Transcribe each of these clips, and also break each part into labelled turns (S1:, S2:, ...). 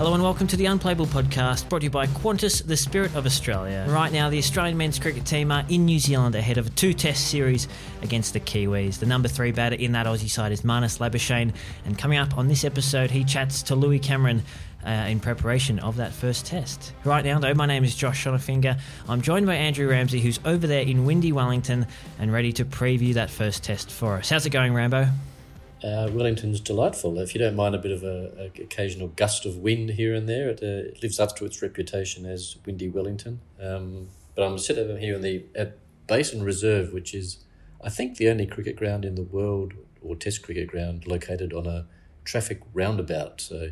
S1: Hello and welcome to the Unplayable podcast brought to you by Qantas, the spirit of Australia. Right now, the Australian men's cricket team are in New Zealand ahead of a two test series against the Kiwis. The number three batter in that Aussie side is Marnus Labuschagne, and coming up on this episode, he chats to Louis Cameron. Uh, in preparation of that first test. Right now, though, my name is Josh Schonafinger. I'm joined by Andrew Ramsey, who's over there in windy Wellington and ready to preview that first test for us. How's it going, Rambo?
S2: Uh, Wellington's delightful. If you don't mind a bit of a, a occasional gust of wind here and there, it, uh, it, lives up to its reputation as windy Wellington. Um, but I'm sitting here in the at Basin Reserve, which is, I think, the only cricket ground in the world or Test cricket ground located on a traffic roundabout. So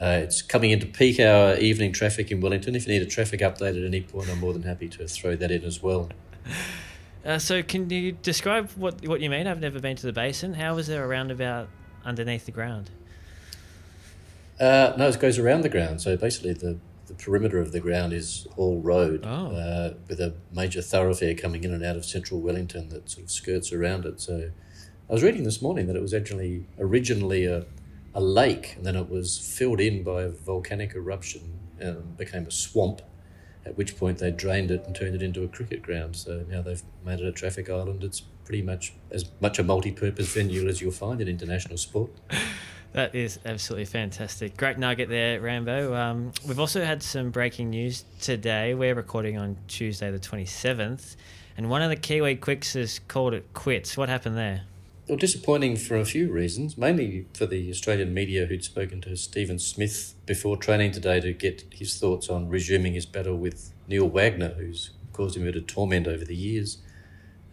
S2: uh, it's coming into peak hour evening traffic in Wellington. If you need a traffic update at any point, I'm more than happy to throw that in as well.
S1: Uh, so, can you describe what what you mean? I've never been to the basin. How is there a roundabout underneath the ground?
S2: Uh, no, it goes around the ground. So basically, the, the perimeter of the ground is all road, oh. uh, with a major thoroughfare coming in and out of central Wellington that sort of skirts around it. So, I was reading this morning that it was actually originally a, a lake, and then it was filled in by a volcanic eruption and became a swamp at which point they drained it and turned it into a cricket ground. So now they've made it a traffic island. It's pretty much as much a multi-purpose venue as you'll find in international sport.
S1: That is absolutely fantastic. Great nugget there, Rambo. Um, we've also had some breaking news today. We're recording on Tuesday, the 27th, and one of the Kiwi quicks has called it quits. What happened there?
S2: Well, disappointing for a few reasons, mainly for the Australian media who'd spoken to Steven Smith before training today to get his thoughts on resuming his battle with Neil Wagner, who's caused him a bit of torment over the years.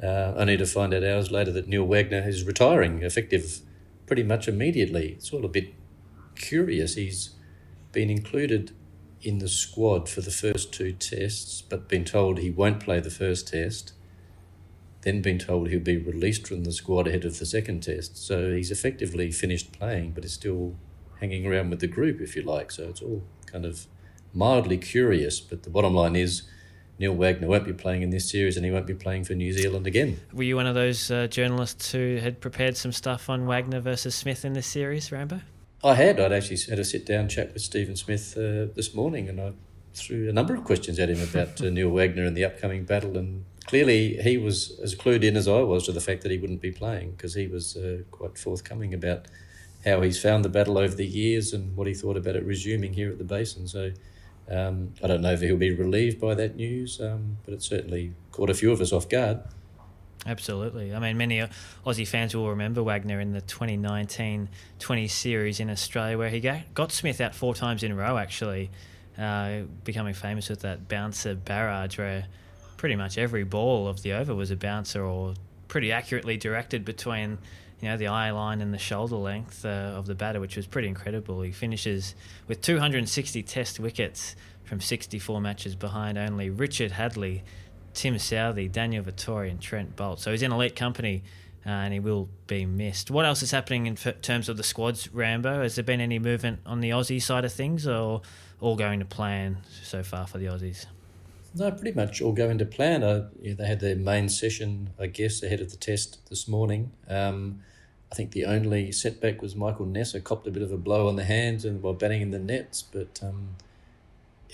S2: Uh, only to find out hours later that Neil Wagner is retiring, effective pretty much immediately. It's all a bit curious. He's been included in the squad for the first two tests, but been told he won't play the first test then been told he'll be released from the squad ahead of the second test. So he's effectively finished playing, but is still hanging around with the group, if you like. So it's all kind of mildly curious. But the bottom line is Neil Wagner won't be playing in this series and he won't be playing for New Zealand again.
S1: Were you one of those uh, journalists who had prepared some stuff on Wagner versus Smith in this series, Rambo?
S2: I had. I'd actually had a sit down chat with Steven Smith uh, this morning and I threw a number of questions at him about uh, Neil Wagner and the upcoming battle and clearly he was as clued in as I was to the fact that he wouldn't be playing because he was uh, quite forthcoming about how he's found the battle over the years and what he thought about it resuming here at the Basin. So um, I don't know if he'll be relieved by that news, um, but it certainly caught a few of us off guard.
S1: Absolutely. I mean, many Aussie fans will remember Wagner in the 2019 20 series in Australia where he got Smith out four times in a row, actually, uh, becoming famous with that bouncer barrage where pretty much every ball of the over was a bouncer or pretty accurately directed between you know the eye line and the shoulder length uh, of the batter, which was pretty incredible. He finishes with 260 Test wickets from 64 matches behind only Richard Hadlee, Tim Southee, Daniel Vettori, and Trent Boult. So he's in elite company. Uh, and he will be missed. What else is happening in f- terms of the squads, Rambo? Has there been any movement on the Aussie side of things, or all going to plan so far for the Aussies?
S2: No, pretty much all going to plan. Yeah, they had their main session, I guess, ahead of the test this morning. Um, I think the only setback was Michael Neser copped a bit of a blow on the hands and while batting in the nets, but um,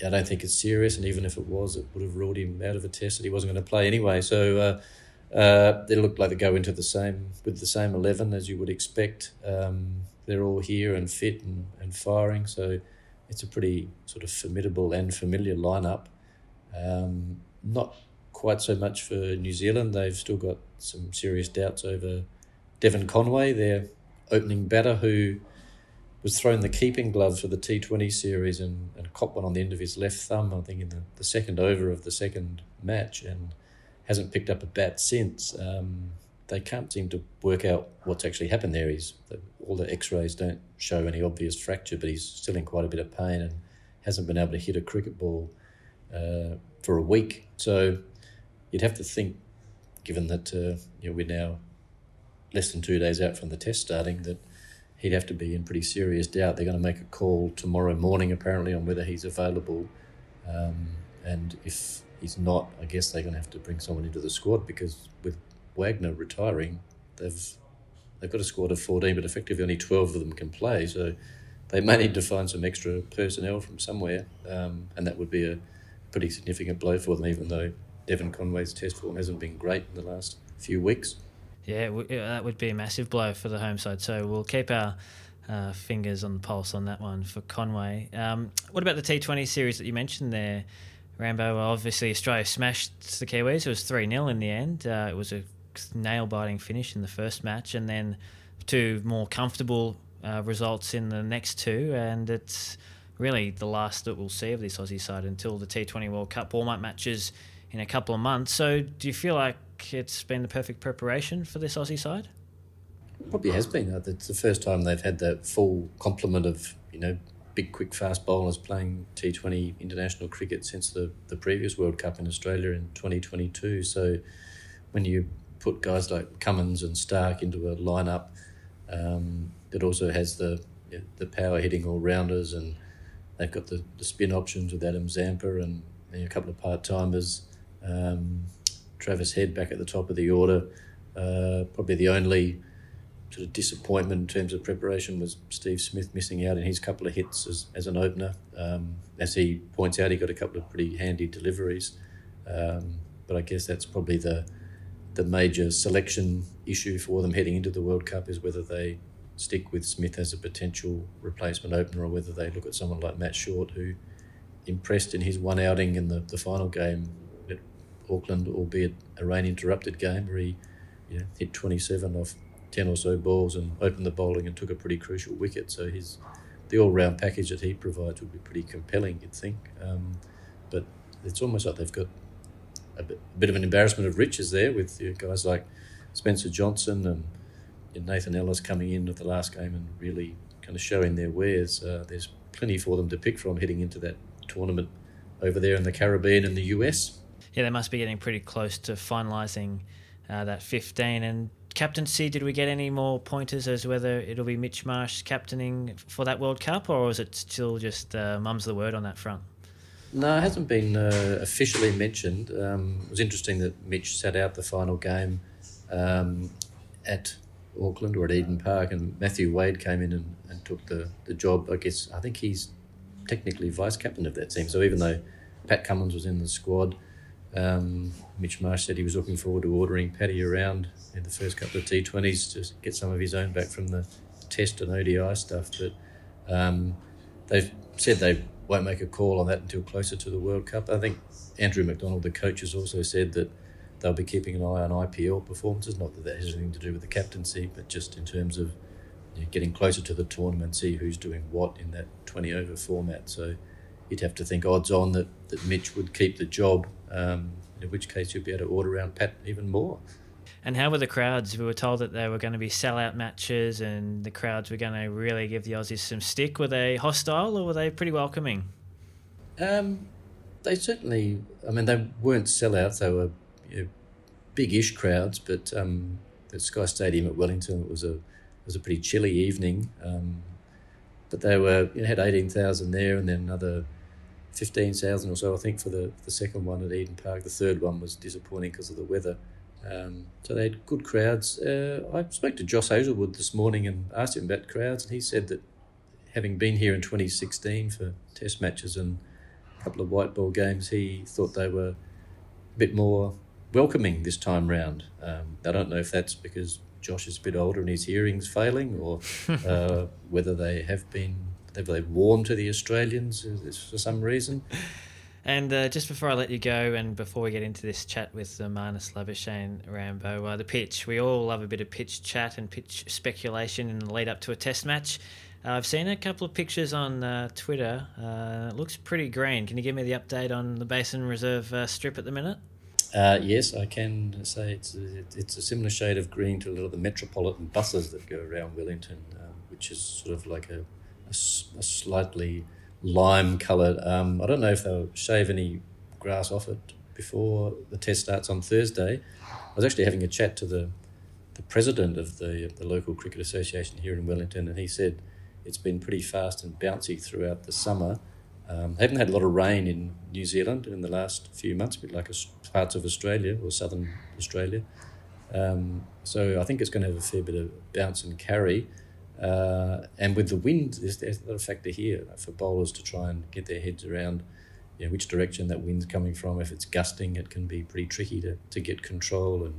S2: I don't think it's serious. And even if it was, it would have ruled him out of a test that he wasn't going to play anyway. So uh, uh, they look like they go into the same with the same eleven as you would expect. Um, they're all here and fit and, and firing, so it's a pretty sort of formidable and familiar lineup. Um, not quite so much for New Zealand. They've still got some serious doubts over Devon Conway, their opening batter, who was thrown the keeping gloves for the T20 series and, and copped one on the end of his left thumb, I think, in the, the second over of the second match and hasn't picked up a bat since. Um, they can't seem to work out what's actually happened there. He's, all the x rays don't show any obvious fracture, but he's still in quite a bit of pain and hasn't been able to hit a cricket ball uh, for a week. So you'd have to think, given that uh, you know, we're now less than two days out from the test starting, that he'd have to be in pretty serious doubt. They're going to make a call tomorrow morning, apparently, on whether he's available. Um, and if he's not, I guess they're going to have to bring someone into the squad because with Wagner retiring, they've they've got a squad of 14, but effectively only 12 of them can play. So they may need to find some extra personnel from somewhere, um, and that would be a pretty significant blow for them, even though Devon Conway's test form hasn't been great in the last few weeks.
S1: Yeah, that would be a massive blow for the home side. So we'll keep our uh, fingers on the pulse on that one for Conway. Um, what about the T20 series that you mentioned there, Rambo? Well, obviously, Australia smashed the Kiwis. It was 3 0 in the end. Uh, it was a nail biting finish in the first match, and then two more comfortable uh, results in the next two. And it's really the last that we'll see of this Aussie side until the T20 World Cup warm up matches in a couple of months. So, do you feel like it's been the perfect preparation for this Aussie side?
S2: Probably has been. It's the first time they've had that full complement of you know big, quick, fast bowlers playing T20 international cricket since the, the previous World Cup in Australia in 2022. So when you put guys like Cummins and Stark into a lineup um, that also has the the power hitting all rounders and they've got the, the spin options with Adam Zampa and a couple of part timers. Um, Travis Head back at the top of the order. Uh, probably the only sort of disappointment in terms of preparation was Steve Smith missing out in his couple of hits as, as an opener. Um, as he points out, he got a couple of pretty handy deliveries. Um, but I guess that's probably the the major selection issue for them heading into the World Cup is whether they stick with Smith as a potential replacement opener or whether they look at someone like Matt Short who impressed in his one outing in the, the final game at Auckland, albeit a rain interrupted game where he you know, hit 27 off 10 or so balls and opened the bowling and took a pretty crucial wicket. So his the all round package that he provides would be pretty compelling, you'd think. Um, but it's almost like they've got a bit, a bit of an embarrassment of riches there with you know, guys like Spencer Johnson and, and Nathan Ellis coming in at the last game and really kind of showing their wares. Uh, there's plenty for them to pick from heading into that tournament over there in the Caribbean and the US
S1: yeah, they must be getting pretty close to finalising uh, that 15. And captaincy, did we get any more pointers as whether it'll be Mitch Marsh captaining for that World Cup, or is it still just uh, mum's the word on that front?
S2: No, it hasn't been uh, officially mentioned. Um, it was interesting that Mitch sat out the final game um, at Auckland or at Eden Park, and Matthew Wade came in and, and took the, the job. I guess I think he's technically vice captain of that team. So even though Pat Cummins was in the squad, um, Mitch Marsh said he was looking forward to ordering Paddy around in the first couple of T20s to get some of his own back from the Test and ODI stuff. But um, they've said they won't make a call on that until closer to the World Cup. I think Andrew McDonald, the coach, has also said that they'll be keeping an eye on IPL performances. Not that that has anything to do with the captaincy, but just in terms of you know, getting closer to the tournament, see who's doing what in that 20 over format. So you'd have to think odds on that, that Mitch would keep the job um, in which case you'd be able to order around Pat even more.
S1: And how were the crowds? We were told that they were going to be sellout matches and the crowds were going to really give the Aussies some stick. Were they hostile or were they pretty welcoming?
S2: Um, they certainly, I mean, they weren't sellouts. They were you know, big-ish crowds, but um, the Sky Stadium at Wellington it was a was a pretty chilly evening. Um, but they were you know, had eighteen thousand there, and then another 15,000 or so, I think, for the, the second one at Eden Park. The third one was disappointing because of the weather. Um, so they had good crowds. Uh, I spoke to Josh Hazlewood this morning and asked him about crowds, and he said that having been here in 2016 for test matches and a couple of white ball games, he thought they were a bit more welcoming this time round. Um, I don't know if that's because Josh is a bit older and his hearing's failing, or uh, whether they have been have they warmed to the Australians for some reason?
S1: And uh, just before I let you go, and before we get into this chat with uh, Marnus Labuschagne Rambo, uh, the pitch. We all love a bit of pitch chat and pitch speculation in the lead up to a test match. Uh, I've seen a couple of pictures on uh, Twitter. Uh, it looks pretty green. Can you give me the update on the Basin Reserve uh, strip at the minute?
S2: Yes, I can say it's a, it's a similar shade of green to a lot of the metropolitan buses that go around Wellington, which is sort of like a a, a slightly lime coloured. Um, I don't know if they'll shave any grass off it before the test starts on Thursday. I was actually having a chat to the the president of the the local cricket association here in Wellington, and he said it's been pretty fast and bouncy throughout the summer. Um, haven't had a lot of rain in New Zealand in the last few months, a bit like parts of Australia or southern Australia. Um, so I think it's going to have a fair bit of bounce and carry. Uh, and with the wind, there's, there's a factor here for bowlers to try and get their heads around you know, which direction that wind's coming from. If it's gusting, it can be pretty tricky to, to get control and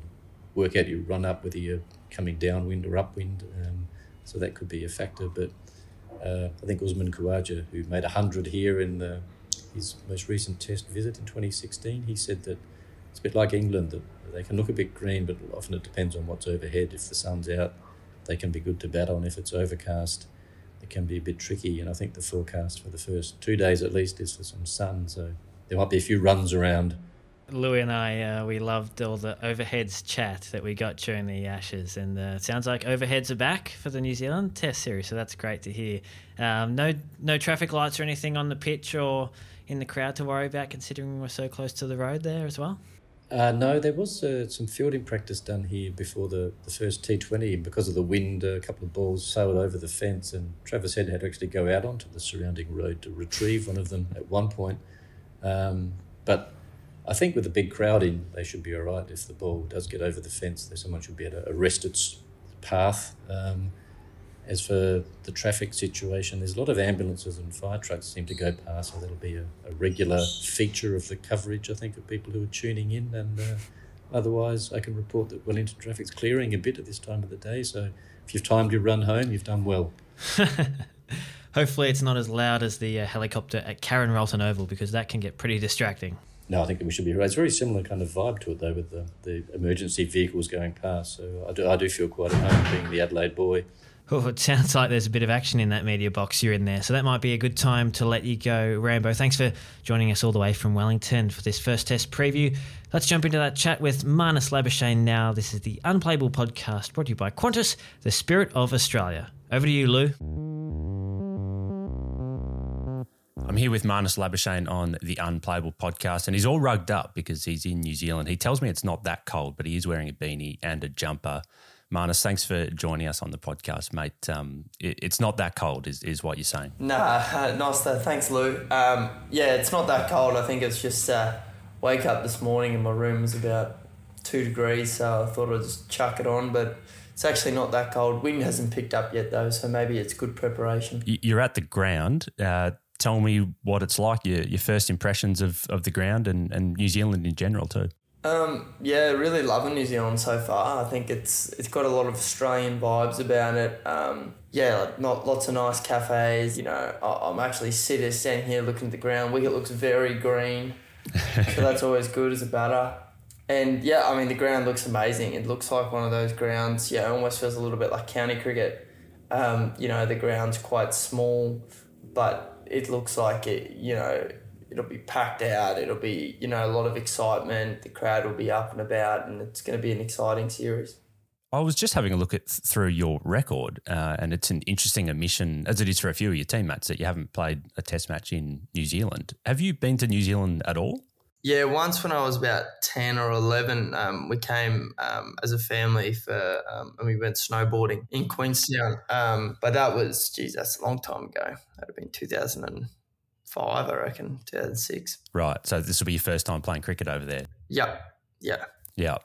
S2: work out your run up, whether you're coming downwind or upwind. Um, so that could be a factor. But uh, I think Usman Khawaja, who made 100 here in the, his most recent test visit in 2016, he said that it's a bit like England, that they can look a bit green, but often it depends on what's overhead. If the sun's out, they can be good to bat on. If it's overcast, it can be a bit tricky. And I think the forecast for the first two days at least is for some sun. So there might be a few runs around.
S1: Louis and I, uh, we loved all the overheads chat that we got during the Ashes, and uh, it sounds like overheads are back for the New Zealand Test series, so that's great to hear. Um, no, no traffic lights or anything on the pitch or in the crowd to worry about, considering we're so close to the road there as well.
S2: Uh, no, there was uh, some fielding practice done here before the, the first T20. Because of the wind, a couple of balls sailed over the fence, and Travis Head had to actually go out onto the surrounding road to retrieve one of them at one point. Um, but I think with the big crowd in, they should be all right. If the ball does get over the fence, someone should be able to arrest its path. Um, as for the traffic situation, there's a lot of ambulances and fire trucks seem to go past, so that'll be a, a regular feature of the coverage, I think, of people who are tuning in. And uh, otherwise, I can report that Wellington traffic's clearing a bit at this time of the day. So if you've timed your run home, you've done well.
S1: Hopefully, it's not as loud as the uh, helicopter at Karen Rolton Oval because that can get pretty distracting.
S2: No, I think we should be. It's very similar kind of vibe to it, though, with the, the emergency vehicles going past. So I do, I do feel quite at home being the Adelaide boy.
S1: Oh, it sounds like there's a bit of action in that media box you're in there. So that might be a good time to let you go, Rambo. Thanks for joining us all the way from Wellington for this first test preview. Let's jump into that chat with Marnus Labuschagne now. This is the Unplayable podcast brought to you by Qantas, the spirit of Australia. Over to you, Lou.
S3: I'm here with Marnus Labuschagne on the Unplayable podcast, and he's all rugged up because he's in New Zealand. He tells me it's not that cold, but he is wearing a beanie and a jumper. Marnus, thanks for joining us on the podcast, mate. Um, it, it's not that cold, is, is what you're saying.
S4: Nah, uh, nice. To, thanks, Lou. Um, yeah, it's not that cold. I think it's just uh, wake up this morning and my room was about two degrees, so I thought I'd just chuck it on, but it's actually not that cold. Wind hasn't picked up yet, though, so maybe it's good preparation.
S3: You're at the ground. Uh, tell me what it's like, your, your first impressions of, of the ground and, and New Zealand in general, too.
S4: Um, yeah, really loving New Zealand so far. I think it's it's got a lot of Australian vibes about it. Um, yeah, not lots of nice cafes. You know, I, am actually sitting standing here looking at the ground. Wicket looks very green, so that's always good as a batter. And yeah, I mean the ground looks amazing. It looks like one of those grounds. Yeah, almost feels a little bit like county cricket. Um, you know, the ground's quite small, but it looks like it. You know, it'll be packed out. It'll be you know a lot of excitement. The crowd will be up and about, and it's going to be an exciting series.
S3: I was just having a look at through your record, uh, and it's an interesting omission, as it is for a few of your teammates, that you haven't played a Test match in New Zealand. Have you been to New Zealand at all?
S4: Yeah, once when I was about ten or eleven, um, we came um, as a family for um, and we went snowboarding in Queenstown. Um, but that was, geez, that's a long time ago. That'd have been two thousand and five, I reckon, 2006.
S3: Right. So this will be your first time playing cricket over there.
S4: Yeah. Yeah.
S3: Yeah.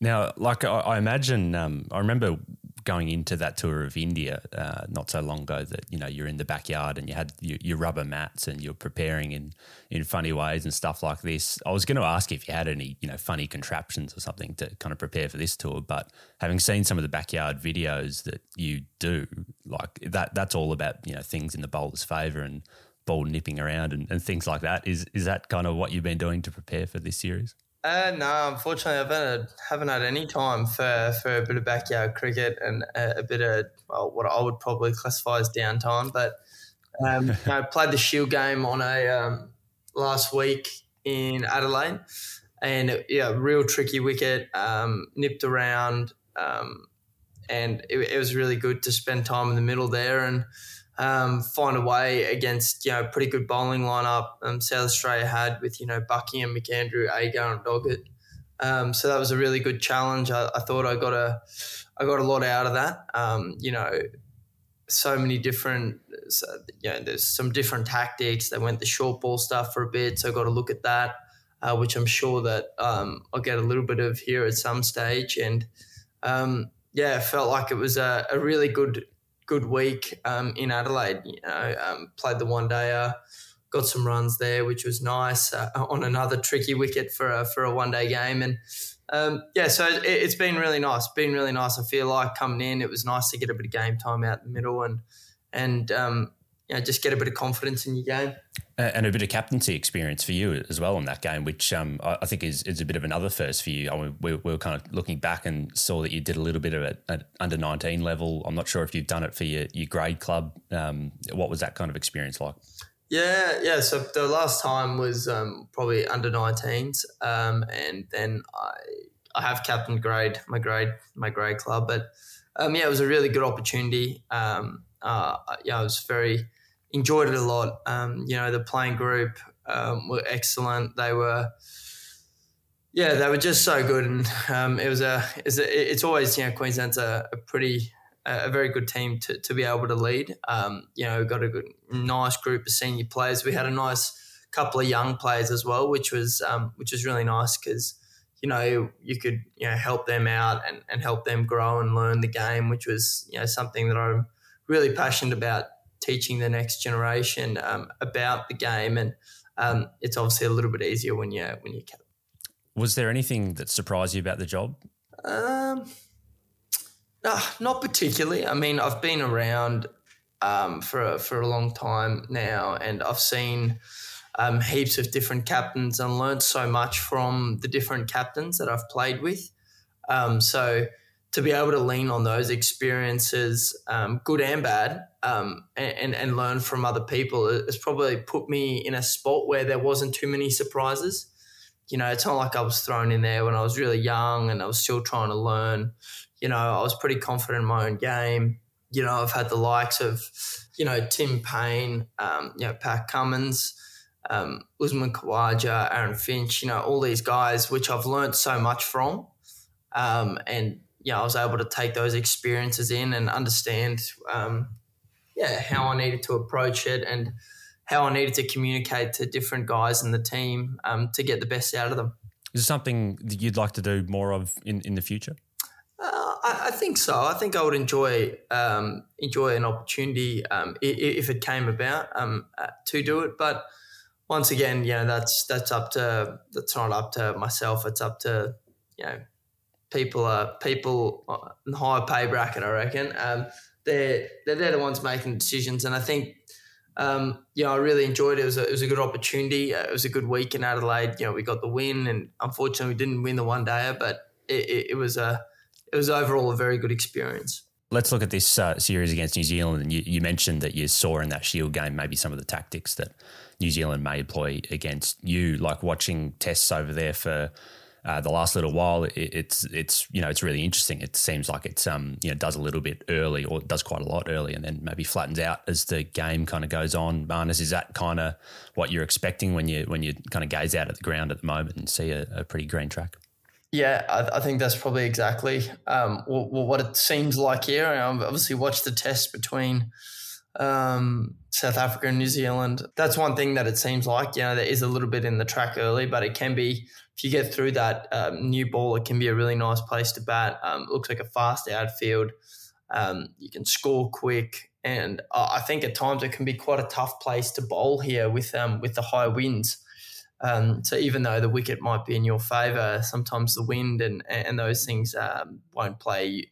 S3: Now, like I, I imagine, um, I remember going into that tour of India uh, not so long ago that you know you're in the backyard and you had your, your, rubber mats and you're preparing in in funny ways and stuff like this. I was going to ask if you had any you know funny contraptions or something to kind of prepare for this tour, but having seen some of the backyard videos that you do, like that that's all about you know things in the bowler's favour and ball nipping around and, and things like that. Is is that kind of what you've been doing to prepare for this series?
S4: Uh, no, unfortunately, I haven't, haven't had any time for, for a bit of backyard cricket and a, a bit of well, what I would probably classify as downtime. But um, I played the Shield game on a um, last week in Adelaide, and yeah, real tricky wicket, um, nipped around, um, and it, it was really good to spend time in the middle there and um, find a way against you know pretty good bowling lineup um, South Australia had with you know Buckingham, McAndrew, Agar, and Doggett. Um, so that was a really good challenge. I, I, thought I got a I got a lot out of that. Um, you know, so many different you know there's some different tactics. They went the short ball stuff for a bit, so I got to look at that, uh, which I'm sure that um, I'll get a little bit of here at some stage. And um, yeah, it felt like it was a, a really good good week um, in Adelaide. You know, um, played the one day, got some runs there, which was nice uh, on another tricky wicket for a, for a one day game, and um, yeah, so it, has been really nice. Been really nice. I feel like coming in, it was nice to get a bit of game time out in the middle and and um, you know, just get a bit of confidence in your game.
S3: And a bit of captaincy experience for you as well in that game, which um, I think is, is a bit of another first for you. I mean, we, we, were kind of looking back and saw that you did a little bit of it at under 19 level. I'm not sure if you've done it for your, your grade club. Um, what was that kind of experience like?
S4: Yeah, yeah. So the last time was um, probably under 19s, um, and then I I have captain grade my grade my grade club, but um, yeah, it was a really good opportunity. Um, uh, yeah, I was very enjoyed it a lot. Um, you know, the playing group um, were excellent. They were. Yeah, they were just so good, and it was a, it's, a, it's always you know Queensland's a, a pretty a very good team to, to be able to lead. Um, you know, got a good, nice group of senior players. We had a nice couple of young players as well, which was um, which was really nice because you know you could you know help them out and, and help them grow and learn the game, which was you know something that I'm really passionate about teaching the next generation um, about the game, and um, it's obviously a little bit easier when you when you.
S3: Was there anything that surprised you about the job?
S4: Um, uh, not particularly. I mean, I've been around um, for a, for a long time now, and I've seen um, heaps of different captains and learned so much from the different captains that I've played with. Um, so to be able to lean on those experiences, um, good and bad, um, and, and learn from other people has probably put me in a spot where there wasn't too many surprises. You know, it's not like I was thrown in there when I was really young and I was still trying to learn you know, I was pretty confident in my own game. You know, I've had the likes of, you know, Tim Paine, um, you know, Pat Cummins, um, Usman Khawaja, Aaron Finch, you know, all these guys, which I've learned so much from. Um, and, know, I was able to take those experiences in and understand, um, yeah, how I needed to approach it and how I needed to communicate to different guys in the team um, to get the best out of them.
S3: Is it something that you'd like to do more of in, in the future?
S4: Uh, I, I, think so. I think I would enjoy um, enjoy an opportunity um, if, it came about um, uh, to do it. But once again, you know, that's that's up to that's not up to myself. It's up to you know people are people in the higher pay bracket. I reckon um, they're, they're they're the ones making decisions, and I think. Um, you know, I really enjoyed it. It was, a, it was a good opportunity. Uh, it was a good week in Adelaide. You know, we got the win, and unfortunately, we didn't win the one day, but it, it, it was a it was overall a very good experience.
S3: Let's look at this uh, series against New Zealand. And you, you, mentioned that you saw in that Shield game maybe some of the tactics that New Zealand may employ against you, like watching tests over there for uh, the last little while. It, it's it's you know it's really interesting. It seems like it's um you know does a little bit early or does quite a lot early, and then maybe flattens out as the game kind of goes on. Marnus, is that kind of what you're expecting when you when you kind of gaze out at the ground at the moment and see a, a pretty green track?
S4: Yeah, I, I, think that's probably exactly um, what, what, it seems like here. I've obviously watched the test between um, South Africa and New Zealand. That's one thing that it seems like. You know, there is a little bit in the track early, but it can be if you get through that um, new ball, it can be a really nice place to bat. Um, looks like a fast outfield. Um, you can score quick, and I think at times it can be quite a tough place to bowl here with um, with the high winds. Um, so even though the wicket might be in your favour, sometimes the wind and and those things um, won't play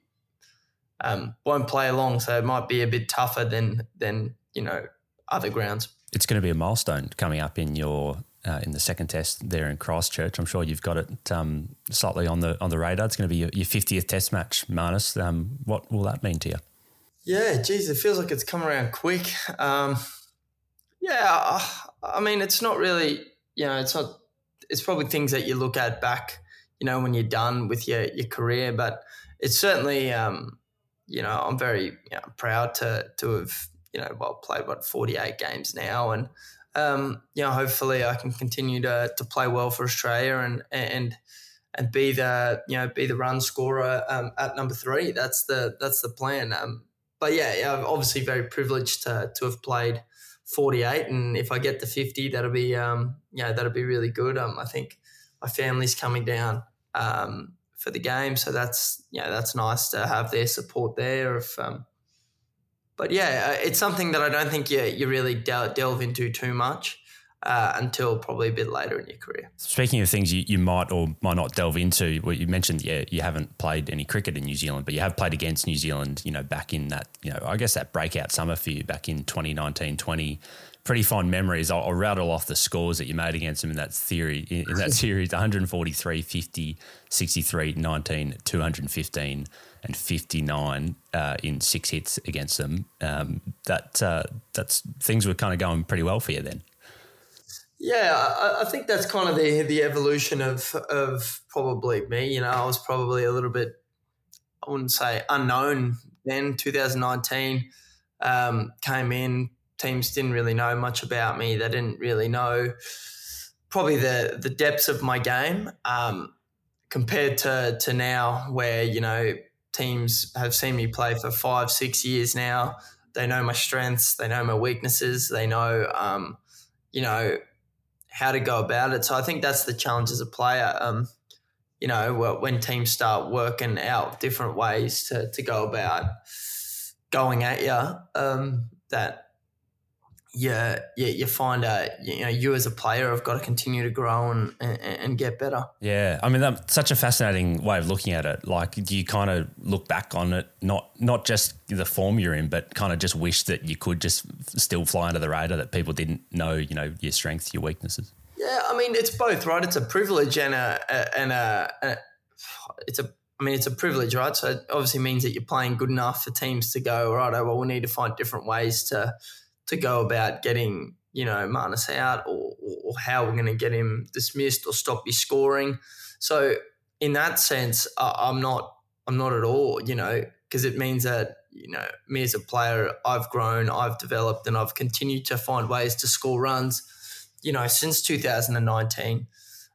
S4: won't play along. So it might be a bit tougher than than you know other grounds.
S3: It's going to be a milestone coming up in your uh, in the second test there in Christchurch. I'm sure you've got it um, slightly on the on the radar. It's going to be your, your 50th test match, Marnus. Um, what will that mean to you?
S4: Yeah, geez, it feels like it's come around quick. Um, yeah, I mean, it's not really you know, it's not. It's probably things that you look at back, you know, when you're done with your your career. But it's certainly, um, you know, I'm very you know, proud to to have you know well played what 48 games now, and um, you know, hopefully I can continue to to play well for Australia and and and be the you know be the run scorer um, at number three. That's the that's the plan. Um, but yeah, I'm obviously very privileged to to have played 48 and if I get to 50 that'll be um yeah that'll be really good um I think my family's coming down um for the game so that's yeah that's nice to have their support there if um but yeah, uh, it's something that I don't think you you really del- delve into too much. Uh, until probably a bit later in your career.
S3: Speaking of things you, you might or might not delve into, well, you mentioned yeah you haven't played any cricket in New Zealand, but you have played against New Zealand. You know, back in that you know I guess that breakout summer for you back in 2019-20 pretty fond memories. I'll, I'll, rattle off the scores that you made against them in that theory in, in that series 143, 50, 63, 19, 215 and 59 uh, in six hits against them. Um, that uh, that's things were kind of going pretty well for you then.
S4: Yeah, I, I, think that's kind of the the evolution of of probably me. You know, I was probably a little bit, I wouldn't say unknown then. 2019 um, came in, teams didn't really know much about me. They didn't really know probably the the depths of my game um, compared to to now, where you know teams have seen me play for five six years now. They know my strengths, they know my weaknesses, they know um, you know how to go about it. So I think that's the challenge as a player. Um, you know, when teams start working out different ways to, to go about going at you, um, that yeah, yeah, you find out, you know, you as a player have got to continue to grow and, and, and get better.
S3: Yeah. I mean, that's such a fascinating way of looking at it. Like, do you kind of look back on it, not, not just the form you're in, but kind of just wish that you could just still fly under the radar that people didn't know, you know, your strengths, your weaknesses?
S4: Yeah. I mean, it's both, right? It's a privilege and a, a and a, a, it's a, I mean, it's a privilege, right? So it obviously means that you're playing good enough for teams to go, right, oh, well, we need to find different ways to, to go about getting you know Marnus out or, or how we're going to get him dismissed or stop his scoring. So in that sense, I'm not I'm not at all you know because it means that you know me as a player I've grown, I've developed, and I've continued to find ways to score runs. You know since 2019.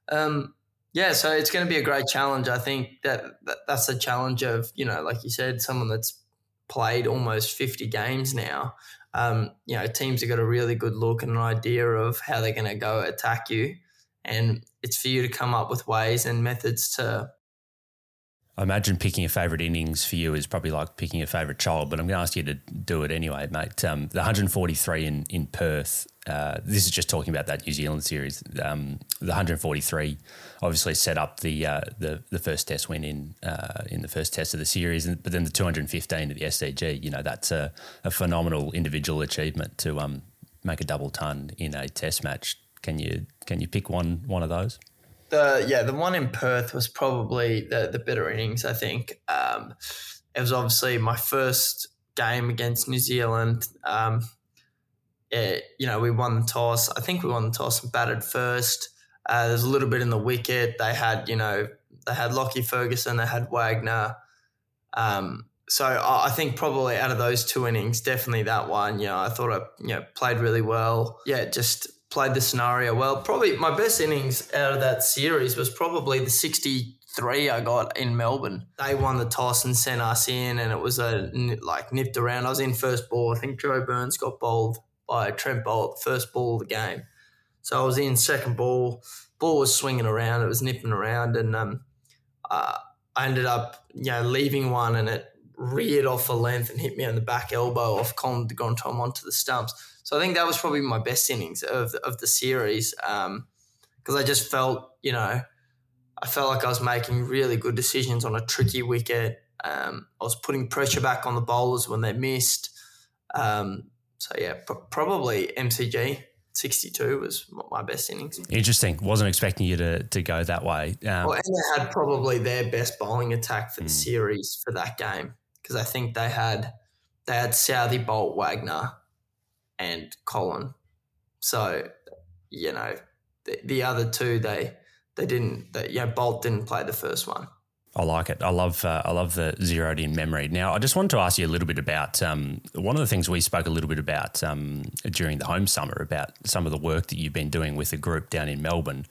S4: Um, yeah, so it's going to be a great challenge. I think that, that that's a challenge of you know, like you said, someone that's played almost 50 games now um, you know, teams have got a really good look and an idea of how they're going to go attack you. And it's for you to come up with ways and methods to
S3: I imagine picking a favourite innings for you is probably like picking a favourite child, but I'm going to ask you to do it anyway, mate. Um, the 143 in, in Perth, uh, this is just talking about that New Zealand series. Um, the 143 obviously set up the uh, the, the first test win in uh, in the first test of the series, but then the 215 at the SCG, you know, that's a, a phenomenal individual achievement to um, make a double ton in a test match. Can you can you pick one one of those?
S4: The yeah, the one in Perth was probably the the better innings. I think um, it was obviously my first game against New Zealand. Um, it, you know, we won the toss. I think we won the toss and batted first. Uh, there's a little bit in the wicket. They had, you know, they had Lockie Ferguson, they had Wagner. Um, so I think probably out of those two innings, definitely that one. You know, I thought I, you know, played really well. Yeah, just played the scenario well. Probably my best innings out of that series was probably the 63 I got in Melbourne. They won the toss and sent us in, and it was a like nipped around. I was in first ball. I think Joe Burns got bowled by Trent Boult, first ball of the game. So I was in second ball. Ball was swinging around. It was nipping around, and um, uh, I ended up you know leaving one, and it reared off a length and hit me on the back elbow off Colin de Grandhomme onto the stumps. So I think that was probably my best innings of of the series because um, I just felt you know I felt like I was making really good decisions on a tricky wicket. Um, I was putting pressure back on the bowlers when they missed. Um, so yeah, pr- probably MCG. 62 was my best innings.
S3: Interesting. Wasn't expecting you to, to go that way.
S4: Um, well, and they had probably their best bowling attack for the mm. series for that game because I think they had they had Southee, Boult, Wagner, and Colin. So, you know, the, the other two they they didn't. They, yeah, Boult didn't play the first one.
S3: I like it. I love uh, I love the zeroed in memory. Now, I just wanted to ask you a little bit about um, one of the things we spoke a little bit about um, during the home summer about some of the work that you've been doing with a group down in Melbourne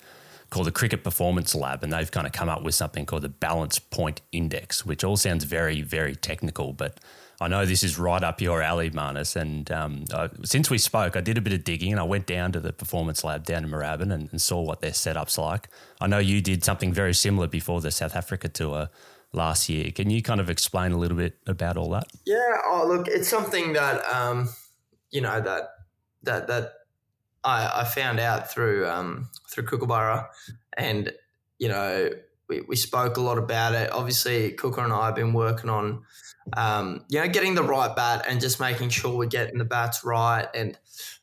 S3: called the Cricket Performance Lab, and they've kind of come up with something called the Balance Point Index, which all sounds very, very technical, but I know this is right up your alley, Marnus. And um, uh, since we spoke, I did a bit of digging and I went down to the performance lab down in Moorabbin and, and, saw what their setup's like. I know you did something very similar before the South Africa tour last year. Can you kind of explain a little bit about all that?
S4: Yeah. Oh, look, it's something that um, you know that that that I, I found out through um, through Kookaburra, and you know we, we spoke a lot about it. Obviously, Kooka and I have been working on um, you know, getting the right bat and just making sure we're getting the bats right. And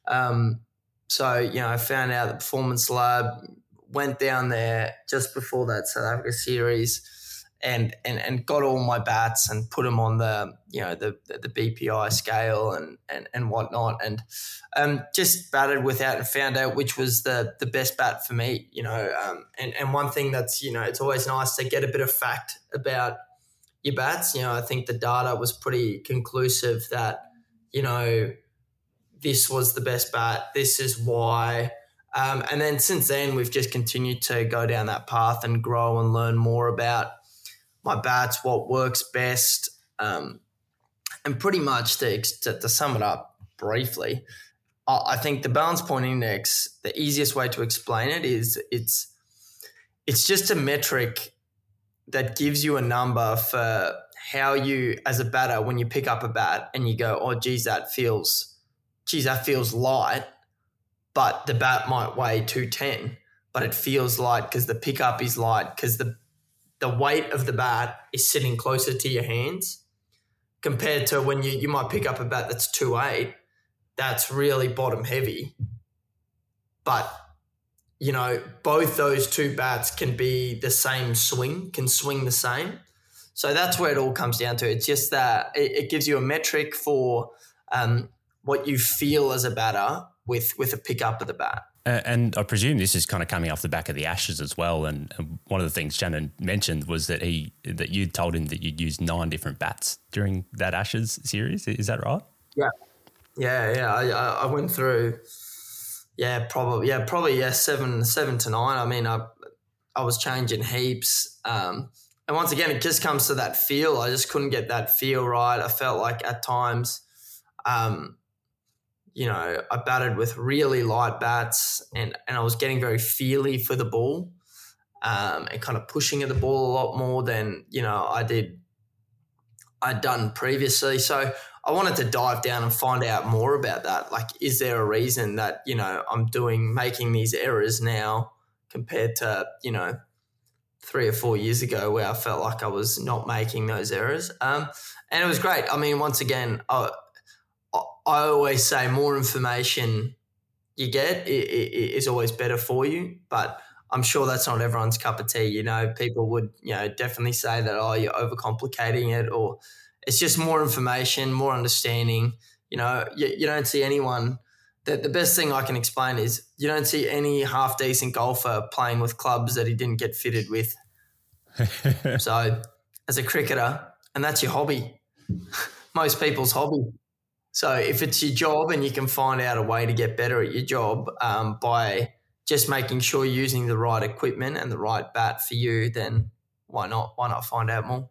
S4: um, so, you know, I found out the performance lab went down there just before that South Africa series and, and, and got all my bats and put them on the, you know, the, the BPI scale and, and, and whatnot. And um, just batted without and found out which was the, the best bat for me, you know. Um, and, and one thing that's, you know, it's always nice to get a bit of fact about – your bats. You know, I think the data was pretty conclusive that, you know, this was the best bat. This is why. Um, and then since then, we've just continued to go down that path and grow and learn more about my bats, what works best. Um, and pretty much to, to, to, sum it up briefly, I think the balance point index, the easiest way to explain it is it's it's just a metric that gives you a number for how you, as a batter, when you pick up a bat and you go, oh, geez, that feels, geez, that feels light, but the bat might weigh 210, but it feels light because the pickup is light because the, the weight of the bat is sitting closer to your hands compared to when you, you might pick up a bat that's 2 8, that's really bottom heavy. But you know, both those two bats can be the same swing, can swing the same. So that's where it all comes down to. It's just that it, it gives you a metric for um, what you feel as a batter with with a pickup of the bat.
S3: And I presume this is kind of coming off the back of the Ashes as well. And one of the things Shannon mentioned was that he that you told him that you'd used nine different bats during that Ashes series. Is that right?
S4: Yeah, yeah, yeah. I, I went through yeah, probably. Yeah, probably. Yeah, seven, seven to nine. I mean, I, I was changing heaps. Um, and once again, it just comes to that feel. I just couldn't get that feel right. I felt like at times, um, you know, I batted with really light bats, and and I was getting very feely for the ball, um, and kind of pushing at the ball a lot more than you know I did. I'd done previously. So I wanted to dive down and find out more about that. Like, is there a reason that, you know, I'm doing, making these errors now compared to, you know, three or four years ago where I felt like I was not making those errors. Um, and it was great. I mean, once again, I, I always say more information you get is always better for you, but I'm sure that's not everyone's cup of tea. You know, people would, you know, definitely say that, oh, you're overcomplicating it or, it's just more information, more understanding. You know, you, you don't see anyone. The, the best thing I can explain is you don't see any half decent golfer playing with clubs that he didn't get fitted with. so, as a cricketer, and that's your hobby, most people's hobby. So, if it's your job and you can find out a way to get better at your job um, by just making sure you're using the right equipment and the right bat for you, then why not? Why not find out more?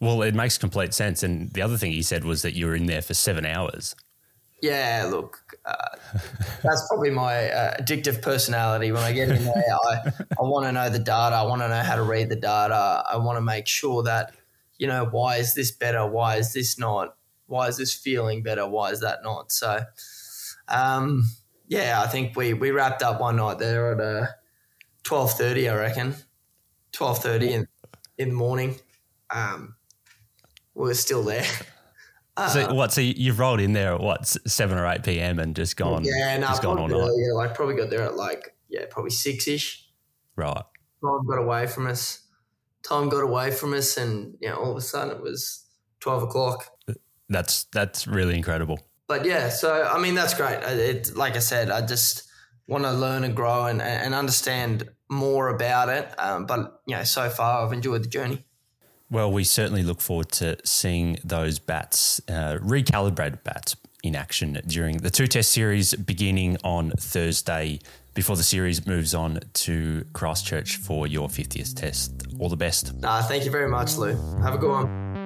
S3: Well, it makes complete sense. And the other thing he said was that you were in there for seven hours.
S4: Yeah, look, uh, that's probably my uh, addictive personality. When I get in there, I, I want to know the data. I want to know how to read the data. I want to make sure that, you know, why is this better? Why is this not? Why is this feeling better? Why is that not? So, um, yeah, I think we, we wrapped up one night there at uh, 12.30, I reckon. 12.30 in, in the morning. Um, we were still there.
S3: Uh, so what? So you've rolled in there at what seven or eight p.m. and just gone?
S4: Yeah, no, gone all night. Yeah, like probably got there at like yeah, probably six ish.
S3: Right.
S4: Time got away from us. Time got away from us, and you know, all of a sudden it was twelve o'clock.
S3: That's that's really incredible.
S4: But yeah, so I mean that's great. It like I said, I just want to learn and grow and and understand more about it. Um, but you know, so far I've enjoyed the journey.
S3: Well, we certainly look forward to seeing those bats, uh, recalibrated bats, in action during the two test series beginning on Thursday before the series moves on to Christchurch for your 50th test. All the best.
S4: Nah, thank you very much, Lou. Have a good one.